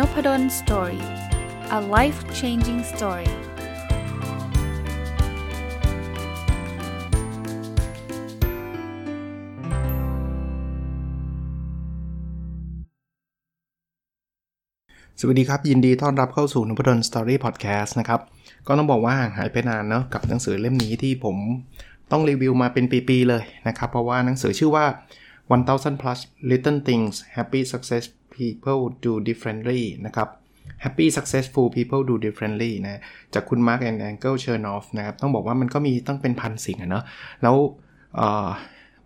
Nopadol Story a life changing story สวัสดีครับ ยินดีต้อนรับเข้าสู่นพดล Story พอดแคสต์นะครับ ก็ต้องบอกว่าห่างหายไปนานเนาะกับหนังสือเล่มนี้ที่ผมต้องรีวิวมาเป็นปี ๆ เลยนะครับ เพราะว่าหนังสือชื่อว่า 1000 plus little things happy success people do differently นะครับ happy successful people do differently นะจากคุณ Mark and Angel Chernoff นะครับ ต้องบอกว่ามันก็มีต้องเป็นพันสิ่งอะเนาะแล้ว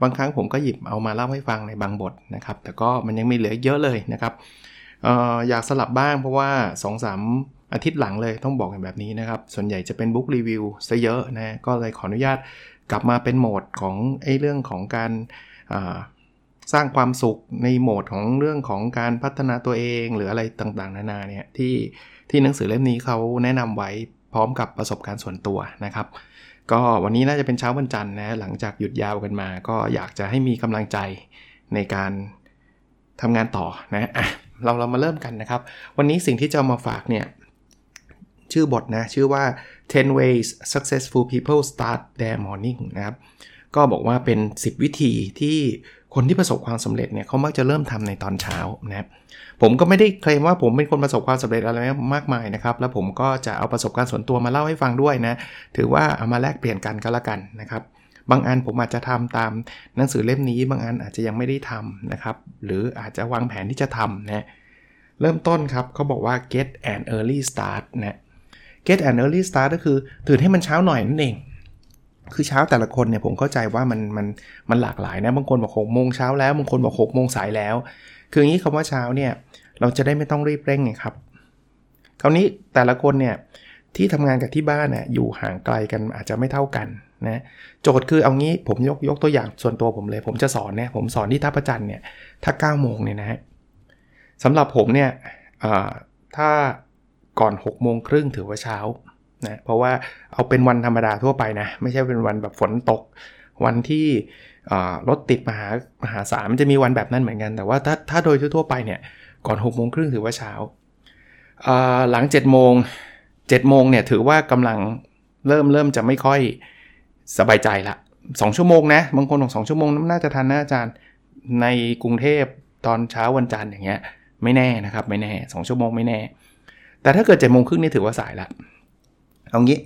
บางครั้งผมก็หยิบเอามาเล่าให้ฟังในบางบทนะครับ แต่ก็มันยังมีเหลือเยอะเลยนะครับอออยากสลับบ้างเพราะว่า 2-3 อาทิตย์หลังเลยต้องบอกกันแบบนี้นะครับ ส่วนใหญ่จะเป็นบุ๊กรีวิวซะเยอะนะก็เลยขออนุญาตกลับมาเป็นโหมดของไอ้เรื่องของการ สร้างความสุขในโหมดของเรื่องของการพัฒนาตัวเองหรืออะไรต่างๆ นานาเนี่ยที่ที่หนังสือเล่มนี้เขาแนะนำไว้พร้อมกับประสบการณ์ส่วนตัวนะครับ ก็วันนี้น่าจะเป็นเช้าวันจันทร์นะหลังจากหยุดยาวกันมา ก็อยากจะให้มีกำลังใจในการทำงานต่อนะะเราเรามาเริ่มกันนะครับ วันนี้สิ่งที่จะมาฝากเนี่ยชื่อบทนะ ชื่อว่า 10 ways successful people start their morning นะครับ ก็บอกว่าเป็น 10 วิธีที่ คนที่ประสบความสำเร็จเนี่ยเขามักจะเริ่มทำในตอนเช้านะครับผมก็ไม่ได้เคลมว่าผมเป็นคนประสบความสำเร็จอะไรมากมายนะครับ แล้วผมก็จะเอาประสบการณ์ส่วนตัวมาเล่าให้ฟังด้วยนะ ถือว่าเอามาแลกเปลี่ยนกันก็แล้วกันนะครับ บางอันผมอาจจะทำตามหนังสือเล่มนี้ บางอันอาจจะยังไม่ได้ทำนะครับ หรืออาจจะวางแผนที่จะทำนะเริ่มต้นครับเขาบอกว่า get an early start นะ get an early start ก็คือตื่นให้มันเช้าหน่อยนั่นเอง คือเช้าแต่ละคนเนี่ยผมเข้าใจว่ามันมันมันหลากหลายนะบางคนบอกหกโมงเช้าแล้วบางคนบอกหกโมงสายแล้ว คืออย่างนี้คำว่าเช้าเนี่ยเราจะได้ไม่ต้องรีบเร่งไงครับคราวนี้แต่ละคนเนี่ยที่ทำงานกับที่บ้านน่ยอยู่ห่างไกลกันอาจจะไม่เท่ากันนะโจทย์คือเอางี้ผมยกยกตัวอย่างส่วนตัวผมเลย ผมจะสอนเนี่ยผมสอนที่ท่าประจันเนี่ยถ้า9โมงเนี่ยนะฮะสำหรับผมเนี่ยถ้าก่อน6โมงครึ่งถือว่าเช้า นะเพราะว่าเอาเป็นวันธรรมดาทั่วไปนะไม่ใช่เป็นวันแบบฝนตก วันที่รถติดมหามหาศาลมันจะมีวันแบบนั้นเหมือนกัน แต่ว่าถ้าถ้าโดยทั่วไปเนี่ยก่อน6กโมงครึ่งถือว่าเช้าหลัง7จ็ดโมงเจ็ดโมงเนี่ยถือว่ากำลังเริ่มเริ่มจะไม่ค่อยสบายใจละ2ชั่วโมงนะบางคนบอกสองชั่วโมงน่าจะทันนะอาจารย์ในกรุงเทพตอนเช้าวันจันทร์อย่างเงี้ยไม่แน่นะครับไม่แน่2ชั่วโมงไม่แน่ แต่ถ้าเกิด7จ็ดโมงครึ่งนี่ถือว่าสายละ เอางี้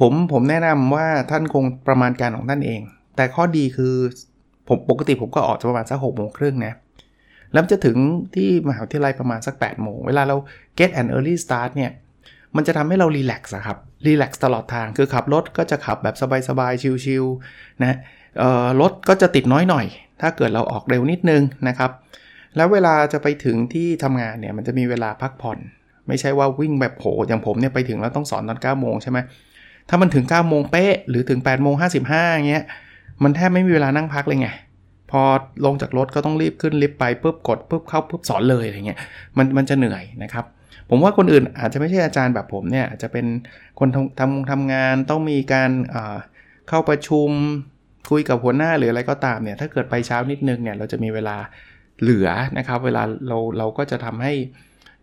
ผมผมแนะนำว่าท่านคงประมาณการของท่านเอง แต่ข้อดีคือผมปกติผมก็ออกจะประมาณสักหกโมงครึ่งนะแล้วจะถึงที่มหาวิทยาลัยประมาณสัก8ปดโมงเวลาเรา get an early start เนี่ยมันจะทำให้เรารีแลกซ์ครับรีแลกซ์ตลอดทางคือขับรถก็จะขับแบบสบายๆชิลๆนะรถก็จะติดน้อยหน่อย ถ้าเกิดเราออกเร็วนิดนึงนะครับ แล้วเวลาจะไปถึงที่ทำงานเนี่ยมันจะมีเวลาพักผ่อน ไม่ใช่ว่าวิ่งแบบโหอย่างผมเนี่ยไปถึงแล้วต้องสอนตอน9โมงใช่ไหมถ้ามันถึง9โมงเป๊ะหรือถึง8โมง55เงี้ยมันแทบไม่มีเวลานั่งพักเลยไงพอลงจากรถก็ต้องรีบขึ้นลิฟต์ไปปุ๊บกดปุ๊บเข้าปุ๊บสอนเลยอะไรเงี้ยมันมันจะเหนื่อยนะครับผมว่าคนอื่นอาจจะไม่ใช่อาจารย์แบบผมเนี่ยอาจจะเป็นคนทำทำทำงานต้องมีการเข้าประชุมคุยกับหัวหน้าหรืออะไรก็ตามเนี่ยถ้าเกิดไปเช้านิดนึงเนี่ยเราจะมีเวลาเหลือนะครับ เวลาเราเราก็จะทำให้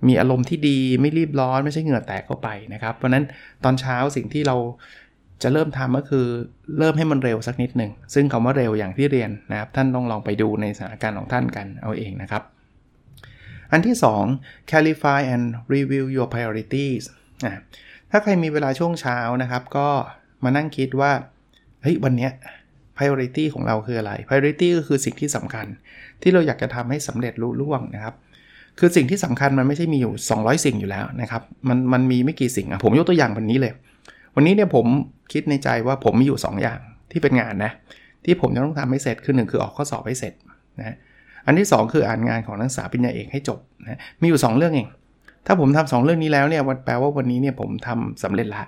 มีอารมณ์ที่ดีไม่รีบร้อนไม่ใช่เหงื่อแตกเข้าไปนะครับ เพราะนั้นตอนเช้าสิ่งที่เราจะเริ่มทำก็คือเริ่มให้มันเร็วสักนิดหนึ่ง ซึ่งคำว่าเร็วอย่างที่เรียนนะครับ ท่านต้องลองไปดูในสถานการณ์ของท่านกันเอาเองนะครับ อันที่ 2 clarify and review your priorities นะถ้าใครมีเวลาช่วงเช้านะครับ ก็มานั่งคิดว่าเฮ้ยวันนี้ priority ของเราคืออะไร priority ก็คือสิ่งที่สำคัญ ที่เราอยากจะทำให้สำเร็จรุ่ล่วงนะครับ คือสิ่งที่สำคัญมันไม่ใช่มีอยู่ 200 สิ่งอยู่แล้วนะครับ มันมันมีไม่กี่สิ่งอะผมยกตัวอย่างวันนี้เลย วันนี้เนี่ยผมคิดในใจว่าผมมีอยู่ 2 อย่างที่เป็นงานนะที่ผมจะต้องทำให้เสร็จคือหนึ่งคือออกข้อสอบให้เสร็จนะอันที่ 2 คืออ่านงานของนักศึกษาปริญญาเอกให้จบนะมีอยู่ 2 เรื่องเองถ้าผมทำ2เรื่องนี้แล้วเนี่ยแปลว่าวันนี้เนี่ยผมทำสำเร็จละ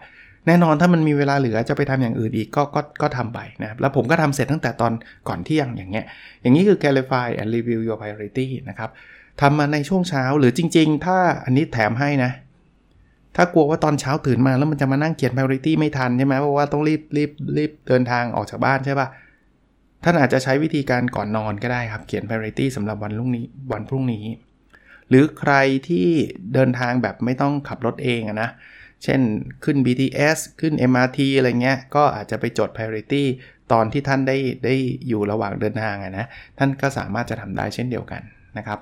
แน่นอนถ้ามันมีเวลาเหลือจะไปทำอย่างอื่นอีกก็ก็ก็ทำไปนะแล้วผมก็ทำเสร็จตั้งแต่ตอนก่อนเที่ยงอย่างเงี้ยอย่างนี้คือ clarify and review your priority นะครับ ทำมาในช่วงเช้าหรือจริง ๆ ถ้าอันนี้แถมให้นะ ถ้ากลัวว่าตอนเช้าตื่นมาแล้วมันจะมานั่งเขียน priority ไม่ทันใช่ไหมเพราะว่าต้องรีบรีบรีบเดินทางออกจากบ้านใช่ปะท่านอาจจะใช้วิธีการก่อนนอนก็ได้ครับ เขียน priority สำหรับวันรุ่งนี้วันพรุ่งนี้ หรือใครที่เดินทางแบบไม่ต้องขับรถเองนะเช่นขึ้น BTS ขึ้น MRT อะไรเงี้ย ก็อาจจะไปจด priority ตอนที่ท่านได้ได้อยู่ระหว่างเดินทางนะ ท่านก็สามารถจะทำได้เช่นเดียวกันนะครับ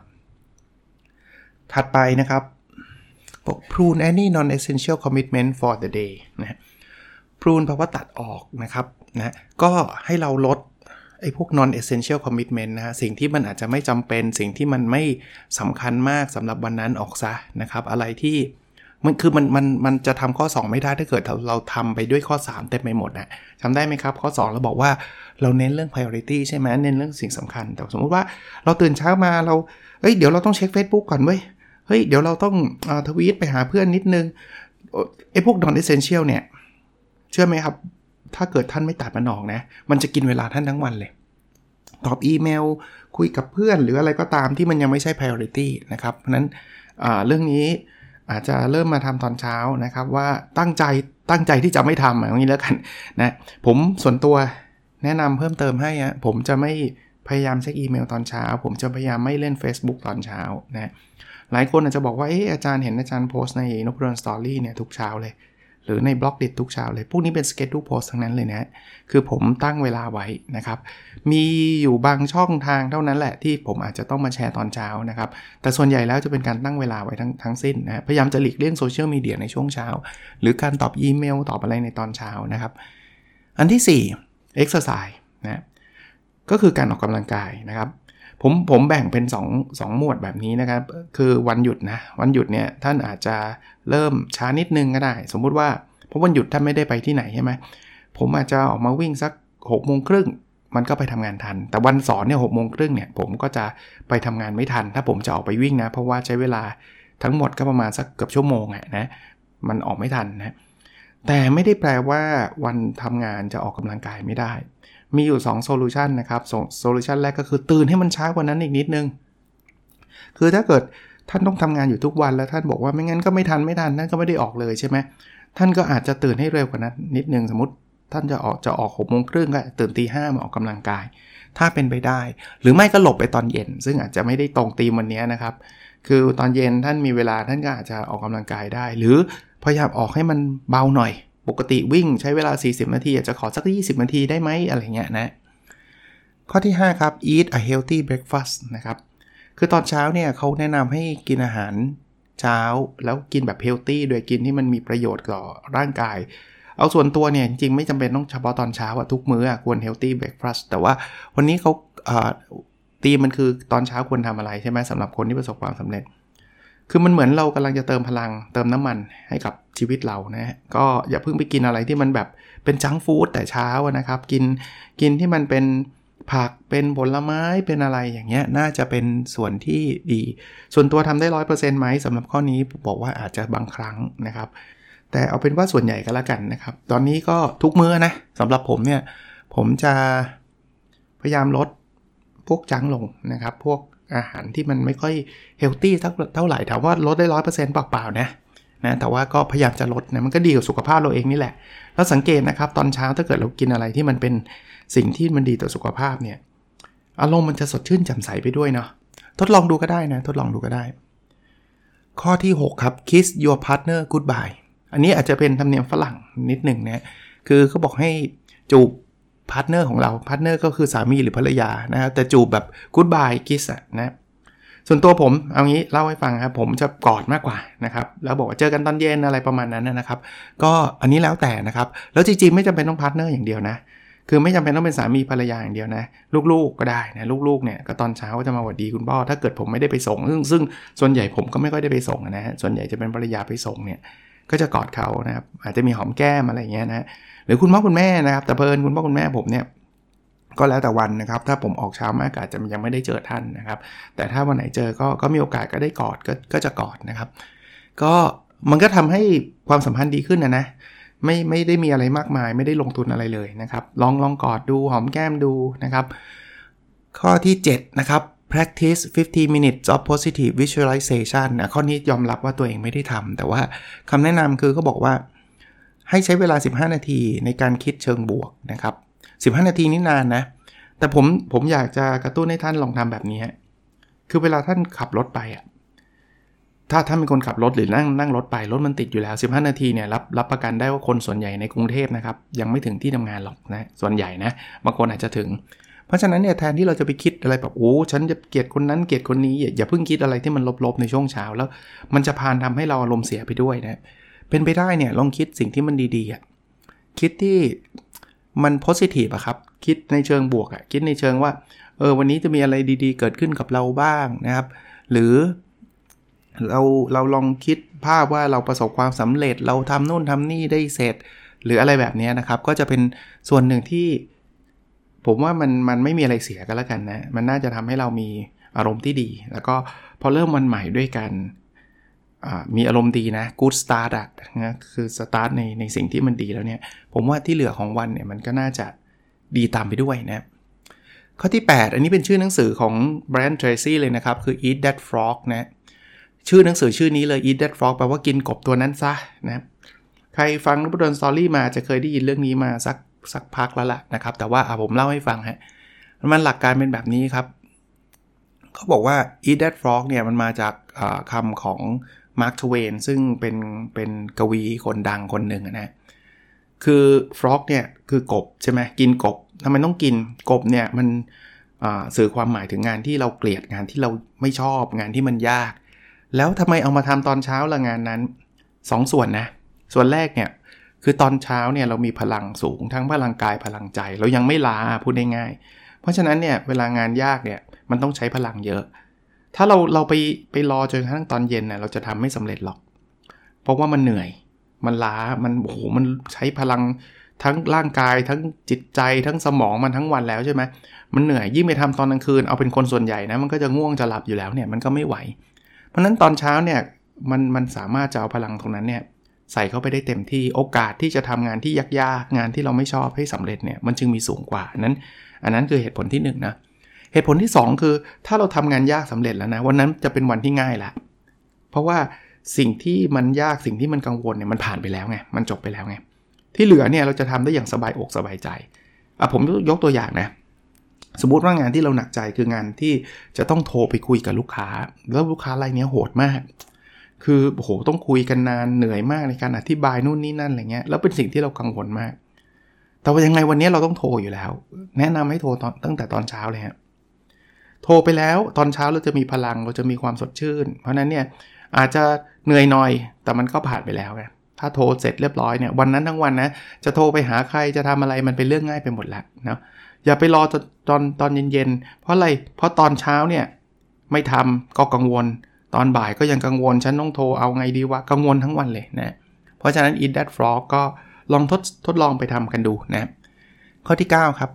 ถัดไปนะครับบอก prune any non-essential commitment for the day นะ prune แปลว่าตัดออกนะครับนะก็ให้เราลดไอ้พวก non essential commitment นะฮะสิ่งที่มันอาจจะไม่จำเป็นสิ่งที่มันไม่สำคัญมากสำหรับวันนั้นออกซะนะครับ อะไรที่มันคือมันมันมันจะทำข้อ 2 ไม่ได้ถ้าเกิดเราเราทำไปด้วยข้อ 3 เต็มไปหมดนะจำได้ไหมครับ ข้อ 2 เราบอกว่าเราเน้นเรื่อง priority ใช่ไหมเน้นเรื่องสิ่งสำคัญ แต่สมมุติว่าเราตื่นเช้ามาเราเฮ้ยเดี๋ยวเราต้องเช็ค Facebook ก่อนเว้ย เฮ้ยเดี๋ยวเราต้องอทวีตไปหาเพื่อนนิดนึงไอ้พวก non essential เนี่ย เชื่อไหมครับ ถ้าเกิดท่านไม่ตัดมันออกนะ มันจะกินเวลาท่านทั้งวันเลย ตอบอีเมล คุยกับเพื่อน หรืออะไรก็ตามที่มันยังไม่ใช่ priority นะครับ เพราะนั้นเรื่องนี้อาจจะเริ่มมาทำตอนเช้านะครับ ว่าตั้งใจตั้งใจที่จะไม่ทำอย่างนี้แล้วกันนะผมส่วนตัวแนะนำเพิ่มเติมให้อะผมจะไม่ พยายามเช็คอีเมลตอนเช้า ผมจะพยายามไม่เล่น Facebook ตอนเช้านะหลายคนอาจจะบอกว่าเอออาจารย์เห็นอาจารย์โพสต์ในนพดล Story เนี่ยทุกเช้าเลย หรือใน Blockdit ทุกเช้าเลย พวกนี้เป็น schedule post ทั้งนั้นเลยนะคือผมตั้งเวลาไว้นะครับ มีอยู่บางช่องทางเท่านั้นแหละที่ผมอาจจะต้องมาแชร์ตอนเช้านะครับ แต่ส่วนใหญ่แล้วจะเป็นการตั้งเวลาไว้ทั้งทั้งสิ้นนะพยายามจะหลีกเลี่ยงโซเชียลมีเดียในช่วงเช้า หรือการตอบอีเมลตอบอะไรในตอนเช้านะครับ อันที่4 exercise นะ ก็คือการออกกำลังกายนะครับผมผมแบ่งเป็น2 2หมวดแบบนี้นะครับ คือวันหยุดนะ วันหยุดเนี่ยท่านอาจจะเริ่มช้านิดนึงก็ได้ สมมุติว่าเพราะวันหยุดท่านไม่ได้ไปที่ไหนใช่ไหมผมอาจจะออกมาวิ่งสัก6กโมงครึ่งมันก็ไปทำงานทัน แต่วันสอนเนี่ยหกโมงครึ่งเนี่ยผมก็จะไปทำงานไม่ทัน ถ้าผมจะออกไปวิ่งนะ เพราะว่าใช้เวลาทั้งหมดก็ประมาณสักเกือบชั่วโมงอะนะมันออกไม่ทันนะแต่ไม่ได้แปลว่าวันทำงานจะออกกำลังกายไม่ได้ มีอยู่2 solution นะครับ solution แรกก็คือตื่นให้มันช้ากว่านั้นอีกนิดนึง คือถ้าเกิดท่านต้องทำงานอยู่ทุกวันแล้วท่านบอกว่าไม่งั้นก็ไม่ทันไม่ทันท่านก็ไม่ได้ออกเลยใช่ไหมท่านก็อาจจะตื่นให้เร็วกว่านั้นนิดนึงสมมติท่านจะออกจะออกหกโมงครึ่งก็ตื่นตีห้ามาออกกำลังกาย ถ้าเป็นไปได้ หรือไม่ก็หลบไปตอนเย็น ซึ่งอาจจะไม่ได้ตรงธีมวันนี้นะครับ คือตอนเย็นท่านมีเวลาท่านก็อาจจะออกกำลังกายได้ หรือพยายามออกให้มันเบาหน่อย ปกติวิ่งใช้เวลา 40 นาทีอาจจะขอสัก 20 นาทีได้ไหมอะไรเงี้ยนะ ข้อที่ 5 ครับ eat a healthy breakfast นะครับ คือตอนเช้าเนี่ยเขาแนะนำให้กินอาหารเช้าแล้วกินแบบ healthy โดยกินที่มันมีประโยชน์ต่อร่างกาย เอาส่วนตัวเนี่ย จริงๆไม่จำเป็นต้องเฉพาะตอนเช้าอะทุกมื้อควร healthy breakfast แต่ว่าวันนี้เขาตีมันคือตอนเช้าควรทำอะไรใช่ไหมสำหรับคนที่ประสบความสำเร็จ คือมันเหมือนเรากำลังจะเติมพลังเติมน้ำมันให้กับชีวิตเรานะก็อย่าเพิ่งไปกินอะไรที่มันแบบเป็นจังฟู้ดแต่เช้านะครับ กินกินที่มันเป็นผักเป็นผลไม้เป็นอะไรอย่างเงี้ยน่าจะเป็นส่วนที่ดี ส่วนตัวทำได้ร้อยเปอร์เซ็นต์ไหมสำหรับข้อนี้บอกว่าอาจจะบางครั้งนะครับ แต่เอาเป็นว่าส่วนใหญ่ก็แล้วกันนะครับ ตอนนี้ก็ทุกมื้อนะสำหรับผมเนี่ยผมจะพยายามลดพวกจังลงนะครับ พวก อาหารที่มันไม่ค่อยเฮลตี้เท่าไหร่ถามว่าลดได้ร้อยเปอร์เซ็นต์เปล่าๆนะนะแต่ว่าก็พยายามจะลดนะมันก็ดีกับสุขภาพเราเองนี่แหละ แล้วสังเกตนะครับตอนเช้าถ้าเกิดเรากินอะไรที่มันเป็นสิ่งที่มันดีต่อสุขภาพเนี่ยอารมณ์มันจะสดชื่นแจ่มใสไปด้วยเนาะทดลองดูก็ได้นะ ทดลองดูก็ได้ ข้อที่ 6 ครับ kiss your partner goodbye อันนี้อาจจะเป็นธรรมเนียมฝรั่งนิดหนึ่งนะคือเขาบอกให้จูบ partner ของเรา partner ก็คือสามีหรือภรรยานะครับแต่จูบแบบ goodbye kiss นะส่วนตัวผมเอางี้เล่าให้ฟังครับผมจะกอดมากกว่านะครับแล้วบอกว่าเจอกันตอนเย็นอะไรประมาณนั้นนะครับ ก็อันนี้แล้วแต่นะครับ แล้วจริงๆไม่จำเป็นต้อง partner อย่างเดียวนะคือไม่จำเป็นต้องเป็นสามีภรรยาอย่างเดียวนะ ลูกๆก็ได้นะลูกๆเนี่ยก็ตอนเช้าก็จะมาหวัดดีคุณพ่อถ้าเกิดผมไม่ได้ไปส่ง ซึ่งซึ่งส่วนใหญ่ผมก็ไม่ค่อยได้ไปส่งนะฮะส่วนใหญ่จะเป็นภรรยาไปส่งเนี่ยก็จะกอดเขานะครับอาจจะมีหอมแก้มอะไรเงี้ยนะ รือคุณพ่อคุณแม่นะครับ แต่เพลินคุณพ่อคุณแม่ผมเนี่ยก็แล้วแต่วันนะครับ ถ้าผมออกเช้ามากอาจจะยังไม่ได้เจอท่านนะครับ แต่ถ้าวันไหนเจอก็ก็มีโอกาสก็ได้กอดก็ก็จะกอดนะครับ ก็มันก็ทำให้ความสัมพันธ์ดีขึ้นนะนะไม่ไม่ได้มีอะไรมากมาย ไม่ได้ลงทุนอะไรเลยนะครับ ลองลองกอดดูหอมแก้มดูนะครับ ข้อที่ 7 นะครับ practice 50 minutes of positive visualization นะข้อนี้ยอมรับว่าตัวเองไม่ได้ทำแต่ว่าคำแนะนำคือเขาบอกว่า ให้ใช้เวลา 15 นาทีในการคิดเชิงบวกนะครับ 15 นาทีนี่นานนะ แต่ผมผมอยากจะกระตุ้นให้ท่านลองทำแบบนี้ คือเวลาท่านขับรถไปอะ ถ้าถ้ามีคนขับรถหรือนั่งนั่งรถไป รถมันติดอยู่แล้ว 15 นาทีเนี่ยรับรับประกันได้ว่าคนส่วนใหญ่ในกรุงเทพนะครับ ยังไม่ถึงที่ทำงานหรอกนะ ส่วนใหญ่นะ บางคนอาจจะถึง เพราะฉะนั้นเนี่ยแทนที่เราจะไปคิดอะไรแบบโอ้ฉันจะเกลียดคนนั้นเกลียดคนนี้อย่าเพิ่งคิดอะไรที่มันลบๆในช่วงเช้าแล้ว มันจะพานทำให้เราอารมณ์เสียไปด้วยนะเเป็นไปได้เนี่ยลองคิดสิ่งที่มันดีๆคิดที่มันโพสิทีฟอะครับ คิดในเชิงบวกอะคิดในเชิงว่า เออวันนี้จะมีอะไรดีๆ เกิดขึ้นกับเราบ้างนะครับ หรือเราเราลองคิดภาพว่าเราประสบความสำเร็จเราทำนู่นทำนี่ได้เสร็จ หรืออะไรแบบนี้นะครับ ก็จะเป็นส่วนหนึ่งที่ ผมว่ามันมันไม่มีอะไรเสียกันแล้วกันนะ มันน่าจะทำให้เรามีอารมณ์ที่ดี แล้วก็พอเริ่มวันใหม่ด้วยกัน มีอารมณ์ดีนะ good start อะนะคือ start ในในสิ่งที่มันดีแล้วเนี่ย ผมว่าที่เหลือของวันเนี่ยมันก็น่าจะดีตามไปด้วยนะ ข้อที่ 8 อันนี้เป็นชื่อหนังสือของ Brian Tracy เลยนะครับ คือ Eat That Frog นะ ชื่อหนังสือชื่อนี้เลย Eat That Frog แปลว่ากินกบตัวนั้นซะนะ ใครฟังรูปดนสตอรี่มาจะเคยได้ยินเรื่องนี้มาสักสักพักแล้วล่ะนะครับ แต่ว่าผมเล่าให้ฟังฮะ มันหลักการเป็นแบบนี้ครับ เขาบอกว่า Eat That Frog เนี่ยมันมาจากคำของ Mark Twain ซึ่งเป็นเป็นกวีคนดังคนหนึ่งนะคือ frog เนี่ยคือกบใช่ไหมกินกบทำไมต้องกินกบเนี่ยมันสื่อความหมายถึงงานที่เราเกลียดงานที่เราไม่ชอบงานที่มันยาก แล้วทำไมเอามาทำตอนเช้าละงานนั้น 2สส่วนนะ ส่วนแรกเนี่ยคือตอนเช้าเนี่ยเรามีพลังสูงทั้งพลังกายพลังใจ เรายังไม่ลาพูดง่ายๆเพราะฉะนั้นเนี่ยเวลางานยากเนี่ยมันต้องใช้พลังเยอะ ถ้าเราเราไปไปรอจนกระทั่งตอนเย็นเนี่ยเราจะทำไม่สำเร็จหรอก เพราะว่ามันเหนื่อย มันล้า มันโอ้โห มันใช้พลังทั้งร่างกายทั้งจิตใจทั้งสมองมันทั้งวันแล้วใช่ไหมมันเหนื่อยยิ่งไปทำตอนกลางคืนเอาเป็นคนส่วนใหญ่นะมันก็จะง่วงจะหลับอยู่แล้วเนี่ยมันก็ไม่ไหว เพราะนั้นตอนเช้าเนี่ยมันมันสามารถจะเอาพลังตรงนั้นเนี่ยใส่เข้าไปได้เต็มที่โอกาสที่จะทำงานที่ยากๆงานที่เราไม่ชอบให้สำเร็จเนี่ยมันจึงมีสูงกว่านั้น อันนั้นคือเหตุผลที่1นนะ เหตุผลที่ 2 คือ ถ้าเราทำงานยากสำเร็จแล้วนะวันนั้นจะเป็นวันที่ง่ายละเพราะว่าสิ่งที่มันยากสิ่งที่มันกังวลเนี่ยมันผ่านไปแล้วไงมันจบไปแล้วไงที่เหลือเนี่ยเราจะทำได้อย่างสบายอกสบายใจอะผมยกตัวอย่างนะสมมติว่างานที่เราหนักใจคืองานที่จะต้องโทรไปคุยกับลูกค้า แล้วลูกค้ารายนี้โหดมาก คือโอ้โหต้องคุยกันนานเหนื่อยมากในการอธิบายนู่นนี่นั่นอะไรเงี้ยแล้วเป็นสิ่งที่เรากังวลมาก แต่ว่ายังไงวันนี้เราต้องโทรอยู่แล้ว แนะนำให้โทรตอนตั้งแต่ตอนเช้าเลยฮะ โทรไปแล้วตอนเช้าเราจะมีพลังเราจะมีความสดชื่น เพราะนั้นเนี่ยอาจจะเหนื่อยหน่อย แต่มันก็ผ่านไปแล้วไงถ้าโทรเสร็จเรียบร้อยเนี่ยวันนั้นทั้งวันนะจะโทรไปหาใครจะทำอะไรมันเป็นเรื่องง่ายไปหมดแล้วเนาะอย่าไปรอตอนตอนเย็นๆ เพราะอะไร เพราะตอนเช้าเนี่ยไม่ทำก็กังวล ตอนบ่ายก็ยังกังวล ฉันต้องโทรเอาไงดีวะ กังวลทั้งวันเลยนะ เพราะฉะนั้น eat that frog ก็ลองทดทดลองไปทำกันดูนะ ข้อที่ 9 ครับ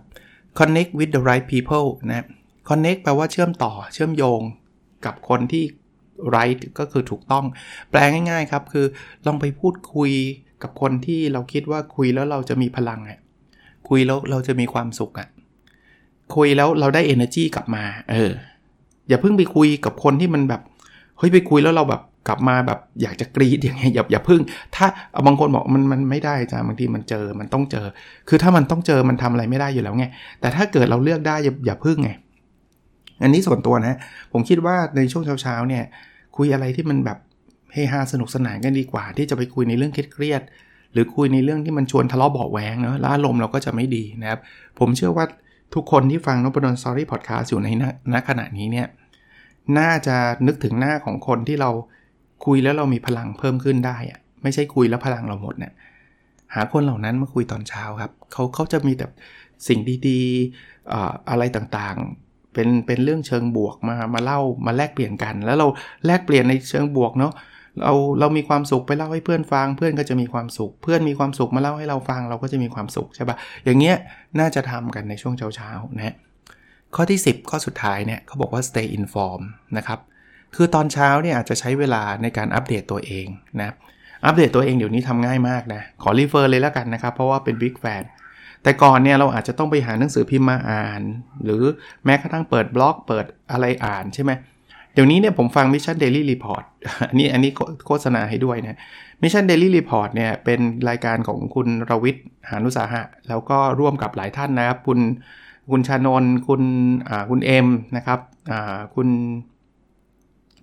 connect with the right people นะ connect แปลว่าเชื่อมต่อเชื่อมโยงกับคนที่ right ก็คือถูกต้อง แปลง่ายๆครับ คือลองไปพูดคุยกับคนที่เราคิดว่าคุยแล้วเราจะมีพลังอะคุยแล้วเราจะมีความสุขอะคุยแล้วเราได้ energy กลับมา เออ อย่าเพิ่งไปคุยกับคนที่มันแบบ เฮ้ยไปคุยแล้วเราแบบกลับมาแบบอยากจะกรีดอย่างเงี้ยอย่าอย่าพึ่ง ถ้าบางคนบอกมันมันไม่ได้จ้าบางทีมันเจอมันต้องเจอ คือถ้ามันต้องเจอมันทำอะไรไม่ได้อยู่แล้วไงแต่ถ้าเกิดเราเลือกได้อย่าอย่าพึ่งไง อันนี้ส่วนตัวนะ ผมคิดว่าในช่วงเช้าๆเนี่ยคุยอะไรที่มันแบบเฮฮาสนุกสนานกันดีกว่า ที่จะไปคุยในเรื่องเครียดหรือคุยในเรื่องที่มันชวนทะเลาะเบาแหวงเนาะแล้วอารมณ์เราก็จะไม่ดีนะครับ ผมเชื่อว่าทุกคนที่ฟังนบดอนสตอรี่พอดแคสต์อยู่ในณขณะนี้เนี่ยน่าจะนึกถึงหน้าของคนที่เราคุยแล้วเรามีพลังเพิ่มขึ้นได้อะไม่ใช่คุยแล้วพลังเราหมดเนี่ยหาคนเหล่านั้นมาคุยตอนเช้าครับเขาเขาจะมีแต่สิ่งดีๆอะไรต่าง เป็นเป็นเรื่องเชิงบวกมามาเล่ามาแลกเปลี่ยนกัน แล้วเราแลกเปลี่ยนในเชิงบวกเนาะเราเรามีความสุขไปเล่าให้เพื่อนฟัง เพื่อนก็จะมีความสุข เพื่อนมีความสุขมาเล่าให้เราฟัง เราก็จะมีความสุขใช่ปะอย่างเงี้ยน่าจะทำกันในช่วงเช้าๆนะข้อที่ 10 ข้อสุดท้ายเนี่ยเขาบอกว่า stay informed นะครับคือตอนเช้าเนี่ยอาจจะใช้เวลาในการอัปเดตตัวเองนะอัปเดตตัวเองเดี๋ยวนี้ทำง่ายมากนะขอ refer เลยแล้วกันนะครับ เพราะว่าเป็น big fan แต่ก่อนเนี่ยเราอาจจะต้องไปหาหนังสือพิมพ์มาอ่าน หรือแม้กระทั่งเปิดบล็อกเปิดอะไรอ่านใช่ไหมเดี๋ยวนี้เนี่ยผมฟัง Mission Daily Report อันนี้อันนี้โฆษณาให้ด้วยนะ Mission Daily Report เนี่ยเป็นรายการของคุณรวิทย์หานุสาหะ แล้วก็ร่วมกับหลายท่านนะครับ คุณคุณชานนคุณคุณเอ็มนะครับคุณ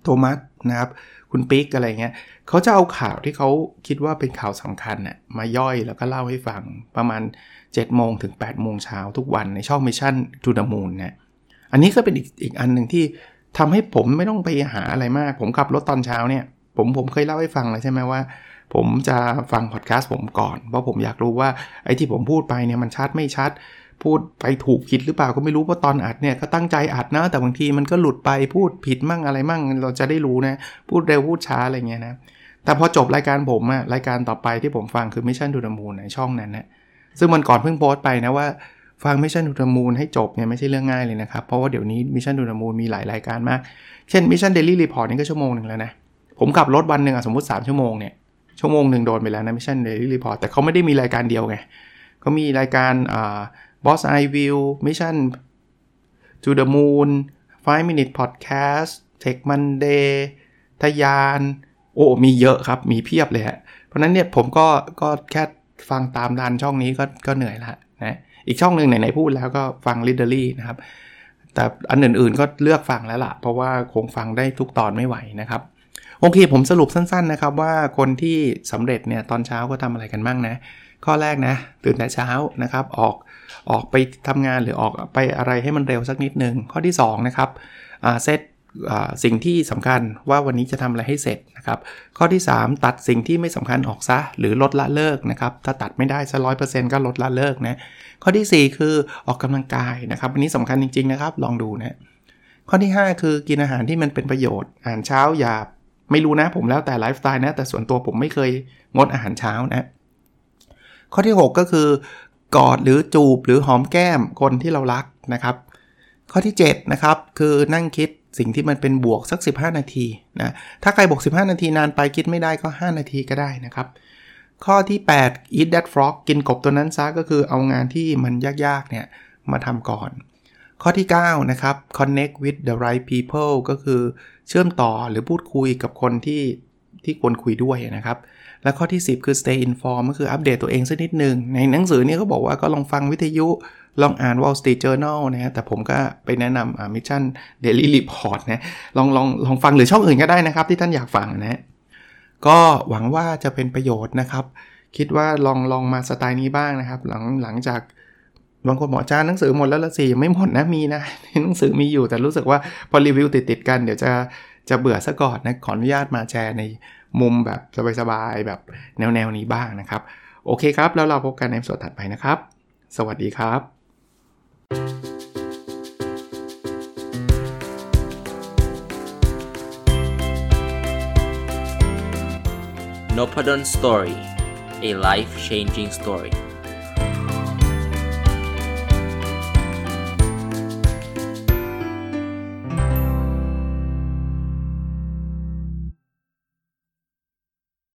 โทมัสนะครับ คุณปิ๊กอะไรเงี้ยเขาจะเอาข่าวที่เขาคิดว่าเป็นข่าวสำคัญน่ยมาย่อยแล้วก็เล่าให้ฟังประมาณ7โมงถึง8โมงเช้าทุกวันในช่อง Mission to the Moon นะอันนี้ก็เป็นอีกอีกอันหนึ่งที่ทำให้ผมไม่ต้องไปหาอะไรมาก ผมขับรถตอนเช้าเนี่ยผมผมเคยเล่าให้ฟังแล้วใช่ไหมว่า ผมจะฟังพอดแคสต์ผมก่อน เพราะผมอยากรู้ว่าไอ้ที่ผมพูดไปเนี่ยมันชัดไม่ชัด พูดไปถูกผิดหรือเปล่าก็ไม่รู้เพราะตอนอัดเนี่ยก็ตั้งใจอัดนะ แต่บางทีมันก็หลุดไปพูดผิดมั่งอะไรมั่ง เราจะได้รู้นะพูดเร็วพูดช้าอะไรเงี้ยนะแต่พอจบรายการผมอะรายการต่อไปที่ผมฟังคือ Mission to the Moon ในช่องนั้นนะซึ่งมันก่อนเพิ่งโพสต์ไปนะว่าฟัง Mission to the Moon ให้จบเนี่ยไม่ใช่เรื่องง่ายเลยนะครับ เพราะว่าเดี๋ยวนี้ Mission to the Moon มีหลายรายการมาก เช่น Mission Daily Report นี่ก็ชั่วโมงหนึ่งแล้วนะ ผมขับรถวันหนึ่งสมมติ 3 ชั่วโมงเนี่ยชั่วโมงหนึ่งโดนไปแล้วนะ Mission Daily Report แต่เขาไม่ได้มีรายการเดียวไงเขามีรายการอ่า Boss Eye View Mission to the Moon 5 Minute Podcast Tech Monday ทยาน โอ้ มีเยอะครับ มีเพียบเลยฮะ เพราะนั้นเนี่ยผมก็ก็แค่ฟังตามดันช่องนี้ก็ก็เหนื่อยละนะอีกช่องหนึ่งไหนๆพูดแล้วก็ฟัง l i เ e r รี่นะครับ แต่อันอื่นๆก็เลือกฟังแล้วละ่ะ เพราะว่าคงฟังได้ทุกตอนไม่ไหวนะครับ โอเค ผมสรุปสั้นๆนะครับว่าคนที่สำเร็จเนี่ยตอนเช้าก็ทำอะไรกันบ้างนะ ข้อแรกนะ ตื่นแต่เช้านะครับ ออก ออกไปทำงานหรือออกไปอะไรให้มันเร็วสักนิดหนึ่งข้อที่2นะครับเซตสิ่งที่สำคัญว่าวันนี้จะทำอะไรให้เสร็จนะครับ ข้อที่ 3 ตัดสิ่งที่ไม่สำคัญออกซะ หรือลดละเลิกนะครับ ถ้าตัดไม่ได้ซะร้อยเปอร์เซ็นต์ก็ลดละเลิกนะ ข้อที่ 4 คือออกกำลังกายนะครับอันนี้สำคัญจริง ๆ นะครับ ลองดูนะข้อที่ 5 คือกินอาหารที่มันเป็นประโยชน์อาหารเช้าอย่าไม่รู้นะผมแล้วแต่ไลฟ์สไตล์นะแต่ส่วนตัวผมไม่เคยงดอาหารเช้านะข้อที่ 6 ก็คือ กอดหรือจูบหรือหอมแก้มคนที่เรารักนะครับ ข้อที่7นะครับคือนั่งคิดสิ่งที่มันเป็นบวกสัก 15 นาทีนะถ้าใครบอก15 นาทีนานไปคิดไม่ได้ก็ 5 นาทีก็ได้นะครับ ข้อที่ 8 eat that frog กินกบตัวนั้นซะก็คือเอางานที่มันยากๆเนี่ยมาทำก่อน ข้อที่ 9 นะครับ connect with the right people ก็คือเชื่อมต่อหรือพูดคุยกับคนที่ที่ควรคุยด้วยนะครับ และข้อที่ 10 คือ stay informed ก็คืออัปเดตตัวเองสักนิดหนึ่ง ในหนังสือนี้เขาบอกว่าก็ลองฟังวิทยุ ลองอ่าน Wall Street Journal นะฮะ แต่ผมก็ไปแนะนำอ่า Mission Daily Report นะ ลองลองลองฟังหรือช่องอื่นก็ได้นะครับ ที่ท่านอยากฟังนะ ก็หวังว่าจะเป็นประโยชน์นะครับ คิดว่าลองลองมาสไตล์นี้บ้างนะครับ หลังหลังจากบางคนบอกจานหนังสือหมดแล้วละสิยังไม่หมดนะมีนะหนังสือมีอยู่แต่รู้สึกว่าพอรีวิวติดติดกันเดี๋ยวจะ จะเบื่อซะก่อนนะขออนุญาตมาแชร์ในมุมแบบสบายๆแบบแนวแนวนี้บ้างนะครับ โอเคครับ แล้วเราพบกันในส่วนถัดไปนะครับ สวัสดีครับ n o p a d o n Story a life changing story